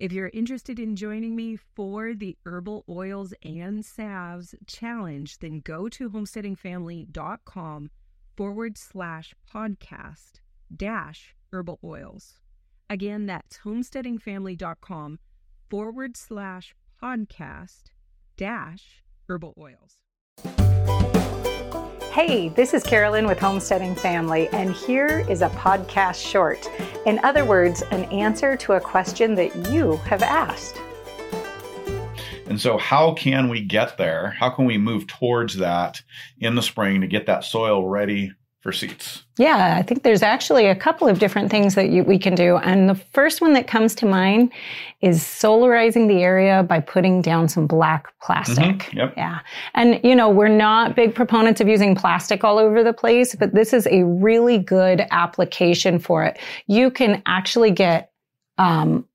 If you're interested in joining me for the Herbal Oils and Salves Challenge, then go to homesteadingfamily.com forward slash podcast dash herbal oils. Again, that's homesteadingfamily.com forward slash podcast dash herbal oils. Hey, this is Carolyn with Homesteading Family, and here is a podcast short. In other words, an answer to a question that you have asked. And so, how can we get there? How can we move towards that in the spring to get that soil ready for seeds? Yeah, I think there's actually a couple of different things that you, we can do. And the first one that comes to mind is solarizing the area by putting down some black plastic. Mm-hmm. Yep. Yeah. And, you know, we're not big proponents of using plastic all over the place, but this is a really good application for it. You can actually get, um,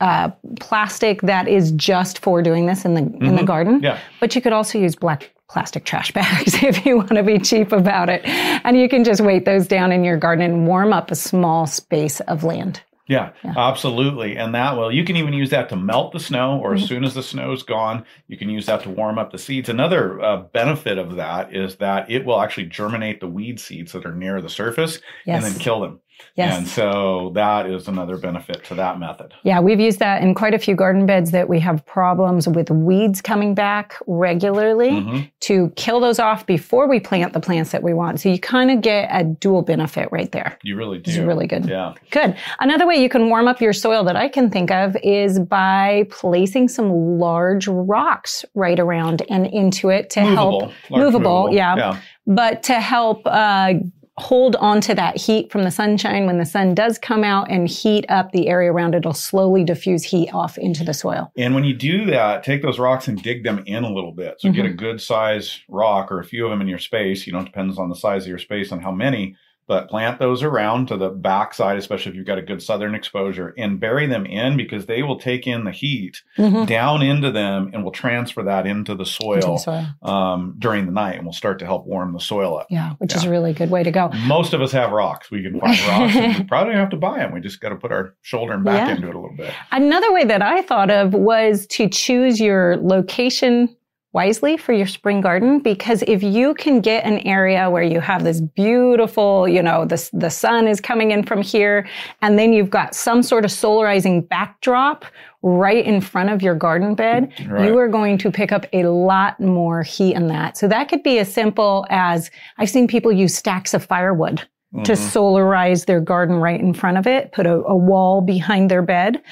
uh, plastic that is just for doing this in the mm-hmm. in the garden. Yeah. But you could also use black plastic trash bags if you want to be cheap about it. And you can just weight those down in your garden and warm up a small space of land. Yeah, yeah, absolutely. And that will, you can even use that to melt the snow, or mm-hmm. as soon as the snow is gone, you can use that to warm up the seeds. Another uh, benefit of that is that it will actually germinate the weed seeds that are near the surface yes. and then kill them. Yes. And so that is another benefit to that method. Yeah, we've used that in quite a few garden beds that we have problems with weeds coming back regularly mm-hmm. to kill those off before we plant the plants that we want. So you kind of get a dual benefit right there. You really do. It's really good. Yeah. Good. Another way you can warm up your soil that I can think of is by placing some large rocks right around and into it to movable. help movable, movable. Yeah. yeah. But to help uh, hold on to that heat from the sunshine. When the sun does come out and heat up the area around it, it'll slowly diffuse heat off into the soil. And when you do that, take those rocks and dig them in a little bit. So mm-hmm. get a good size rock or a few of them in your space. You know, it depends on the size of your space and how many but plant those around to the back side, especially if you've got a good southern exposure, and bury them in because they will take in the heat mm-hmm. down into them and will transfer that into the soil, the soil. Um, during the night and will start to help warm the soil up. Yeah, which yeah. is a really good way to go. Most of us have rocks. We can find rocks. we probably don't have to buy them. We just got to put our shoulder and back yeah. into it a little bit. Another way that I thought of was to choose your location wisely for your spring garden because if you can get an area where you have this beautiful, you know, the, the sun is coming in from here and then you've got some sort of solarizing backdrop right in front of your garden bed, right. you are going to pick up a lot more heat in that. So that could be as simple as I've seen people use stacks of firewood Mm-hmm. to solarize their garden right in front of it, put a, a wall behind their bed.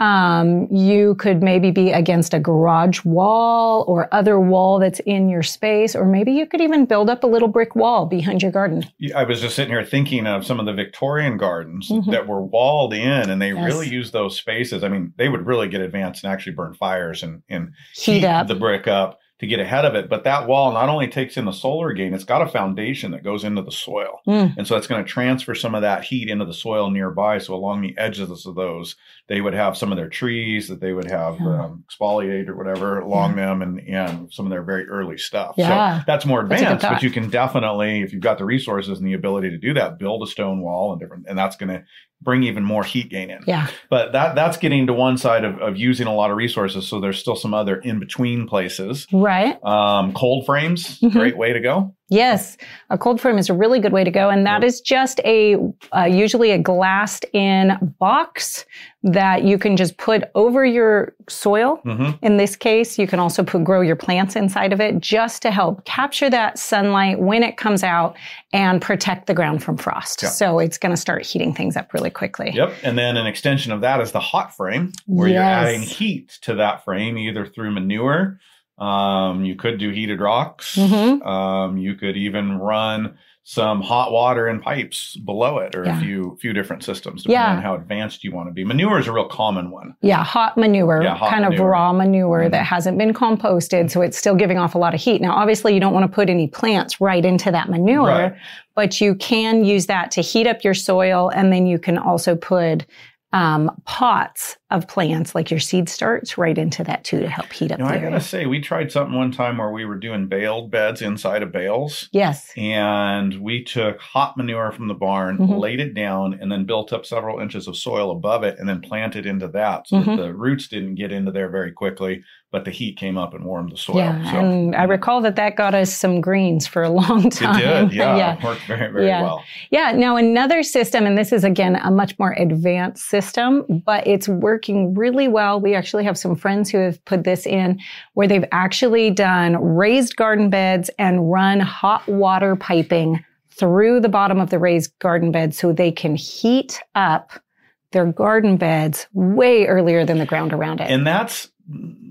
Um, you could maybe be against a garage wall or other wall that's in your space, or maybe you could even build up a little brick wall behind your garden. I was just sitting here thinking of some of the Victorian gardens mm-hmm. that were walled in, and they yes. really used those spaces. I mean, they would really get advanced and actually burn fires and, and heat, heat up. the brick up to get ahead of it. But that wall not only takes in the solar gain, it's got a foundation that goes into the soil. Mm. And so it's going to transfer some of that heat into the soil nearby. So along the edges of those, they would have some of their trees that they would have yeah. um, exfoliate or whatever along yeah. them and, and some of their very early stuff. Yeah. So that's more advanced, that's but you can definitely, if you've got the resources and the ability to do that, build a stone wall and different, and that's going to bring even more heat gain in. Yeah. But that that's getting to one side of, of using a lot of resources. So there's still some other in between places. Right. Um, cold frames, mm-hmm. great way to go. Yes, a cold frame is a really good way to go, and that is just a uh, usually a glassed in box that you can just put over your soil. Mm-hmm. In this case, you can also put grow your plants inside of it, just to help capture that sunlight when it comes out and protect the ground from frost. Yeah. So it's going to start heating things up really quickly. Yep, and then an extension of that is the hot frame, where yes. you're adding heat to that frame either through manure um, you could do heated rocks. Mm-hmm. Um, you could even run some hot water and pipes below it or yeah. a few few different systems depending yeah. on how advanced you want to be. Manure is a real common one. Yeah, hot manure, yeah, hot kind manure. of raw manure mm-hmm. that hasn't been composted, so it's still giving off a lot of heat. Now, obviously, you don't want to put any plants right into that manure, right. but you can use that to heat up your soil and then you can also put um, pots of plants, like your seed starts, right into that too to help heat up. You know, I gotta say, we tried something one time where we were doing baled beds inside of bales. Yes. And we took hot manure from the barn, mm-hmm. laid it down, and then built up several inches of soil above it, and then planted into that so mm-hmm. that the roots didn't get into there very quickly but the heat came up and warmed the soil. Yeah, so, and I recall that that got us some greens for a long time. It did, yeah, yeah. worked very, very yeah. well. Yeah, now another system, and this is again a much more advanced system, but it's working really well. We actually have some friends who have put this in where they've actually done raised garden beds and run hot water piping through the bottom of the raised garden bed so they can heat up their garden beds way earlier than the ground around it. And that's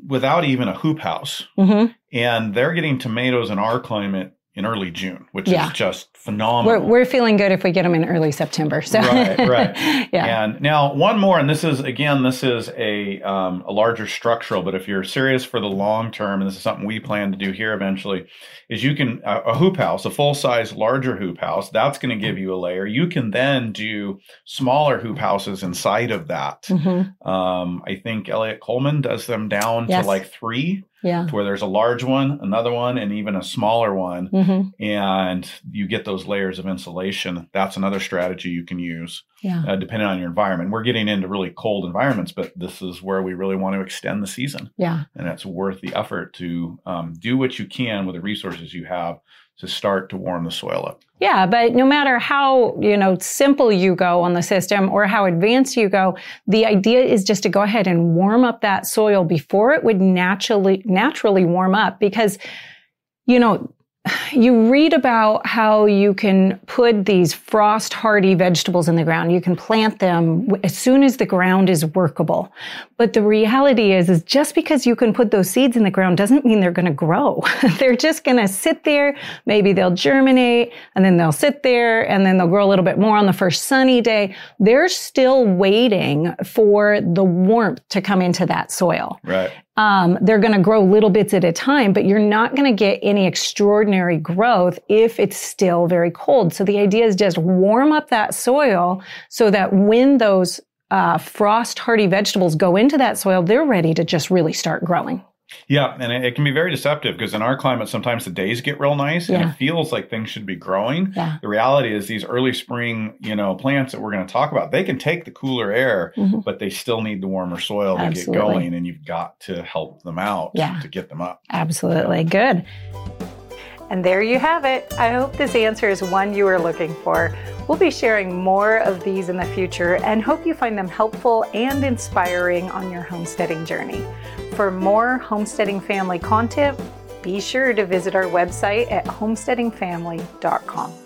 without even a hoop house. Mm-hmm. And they're getting tomatoes in our climate in early June, which yeah. is just phenomenal. We're, we're, feeling good if we get them in early September. So. Right, right. yeah. And now one more, and this is again, this is a um, a larger structural, but if you're serious for the long term, and this is something we plan to do here eventually, is you can uh, a hoop house, a full size larger hoop house. That's going to give you a layer. You can then do smaller hoop houses inside of that. Mm-hmm. Um, I think Eliot Coleman does them down yes. to like three yeah. to where there's a large one, another one, and even a smaller one. Mm-hmm. And you get those layers of insulation. That's another strategy you can use, yeah. uh, depending on your environment. We're getting into really cold environments, but this is where we really want to extend the season. Yeah. And it's worth the effort to um, do what you can with the resources you have to start to warm the soil up. Yeah, but no matter how, you know, simple you go on the system or how advanced you go, the idea is just to go ahead and warm up that soil before it would naturally naturally warm up because you know, you read about how you can put these frost hardy vegetables in the ground. You can plant them as soon as the ground is workable. But the reality is, is just because you can put those seeds in the ground doesn't mean they're going to grow. they're just going to sit there. Maybe they'll germinate and then they'll sit there and then they'll grow a little bit more on the first sunny day. They're still waiting for the warmth to come into that soil. Right. Um, they're going to grow little bits at a time, but you're not going to get any extraordinary growth if it's still very cold. So the idea is just warm up that soil so that when those uh, frost hardy vegetables go into that soil, they're ready to just really start growing. Yeah, and it, it, can be very deceptive because in our climate, sometimes the days get real nice and it feels like things should be growing. Yeah. The reality is these early spring, you know, plants that we're going to talk about, they can take the cooler air, mm-hmm. but they still need the warmer soil to Absolutely. get going, and you've got to help them out yeah. to get them up. Absolutely, good. And there you have it. I hope this answer is one you are looking for. We'll be sharing more of these in the future and hope you find them helpful and inspiring on your homesteading journey. For more homesteading family content, be sure to visit our website at homesteadingfamily.com.